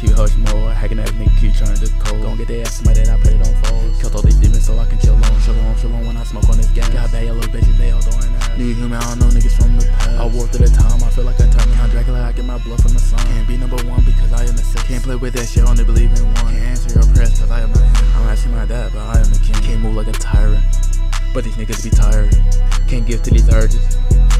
keep hush mode. Hacking that nigga, keep trying to code. Gon' get their ass somebody that I put it on foes. Killed all these demons so I can chill on. Chill on, chill on when I smoke on this gas. Got bad yellow bitches, they all throwing ass. Need human, I don't know niggas from the past. I walk through the time, I feel like I turn Count Dracula, I get my blood from the sun. Can't be number one because I am the six. Can't play with that shit, only believe in one. Can't answer your prayers cause I am not him. I'm actually my dad, but I am the king. Can't move like a tyrant. But these niggas be tired. Can't give to these urges.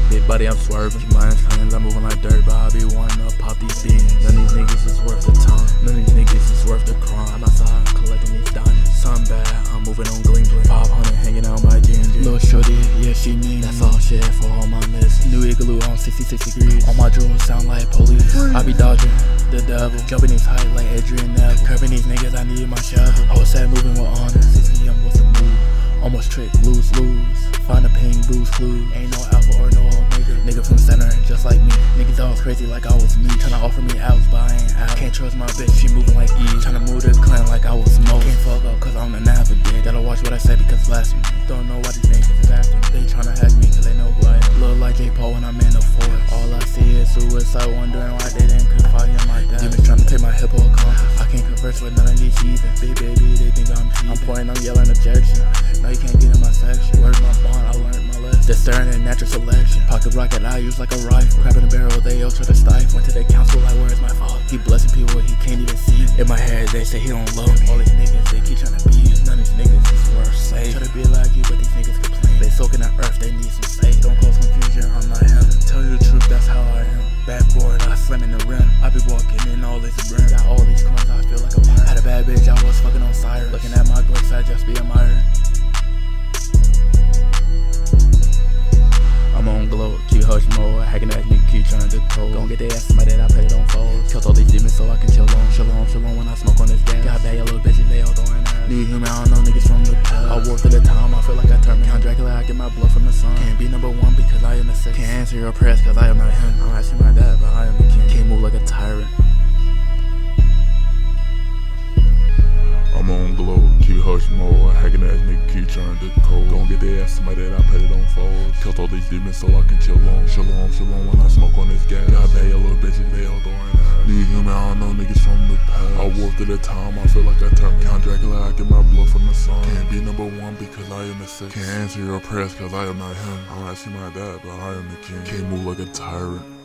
Big body, I'm swerving. My plans, I'm moving like dirt, but I be wanting to pop these beans. None of these niggas is worth the time. None of these niggas is worth the crime. I'm outside collecting these diamonds. Sun bad, I'm moving on gleam. 500 hanging out my jeans. Little shorty, yeah, she mean. That's all shit for all my miss. New igloo on 66 degrees. All my jewels sound like police. I be dodging the devil. Jumping these heights like Adrian Neville. Curving these niggas, I need my shovel. I was sad moving with honor. 6 p.m. what's the move? Almost trick, lose, lose. Find a ping, lose clue. Ain't no alpha or no omega. Nigga from the center, just like me. Niggas all crazy like I was me. Tryna offer me outs, but I ain't out. Can't trust my bitch, she moving like Eve. Tryna move this clan like I was smoke. Can't fuck up cause I'm the navigate. Gotta watch what I say because blasphemy. Don't know why these niggas is after me. They tryna hack me cause they know who I am. Look like J. Paul when I'm in the forest. All I see is suicide, wondering why they didn't confide in my dad. Demons tryna take my hippocampus. I can't converse with none of these heathens. Big baby, they think I'm cheating. I'm pointing, I'm yelling objection. No, you can't get in my section. Where's my bond? I learned my lesson. Discerning and natural selection. Pocket rocket, I use like a rifle. Crab in a barrel, they all try to stifle. Went to the council, like, where's my father? He blessing people, he can't even see. In my head, they say he don't love me. All these niggas, they keep trying to be you. None of these niggas is worth saving. Try to be like you, but these niggas complain. They soaking the earth, they need some faith. Don't cause confusion, I'm not him. Tell you the truth, that's how I am. Backboard, I slam in the rim. I be walking in all this brim. Got all these coins, I feel like a pirate. Had a bad bitch, I was fucking on Cyrus. Looking at my Glicks, I just be admiring. I'm that nigga, keep trying to code. Gon' get their ass somebody that I put it on foes. Killed all these demons so I can chill on, chill on, chill on when I smoke on this gas. Got bad yellow bitches, they all throwing ass. Need human, I don't know niggas from the past. I walk through the time, I feel like I turn me Count Dracula, I get my blood from the sun. Can't be number one because I am the six. Can't answer your prayers cause I am not him. I'm my dad, hush mode, hacking ass nigga, keep trying to code. Gon' get their ass somebody that I put it on foes. Killed all these demons so I can chill on, chill on when I smoke on this gas. Got bad yellow bitches, they all throwing ass. Need human, I don't know niggas from the past. I walk through the time, I feel like I turn Count Dracula, I get my blood from the sun. Can't be number one because I am the six. Can't answer your prayers cause I am not him. I'm actually my dad, but I am the king. Can't move like a tyrant.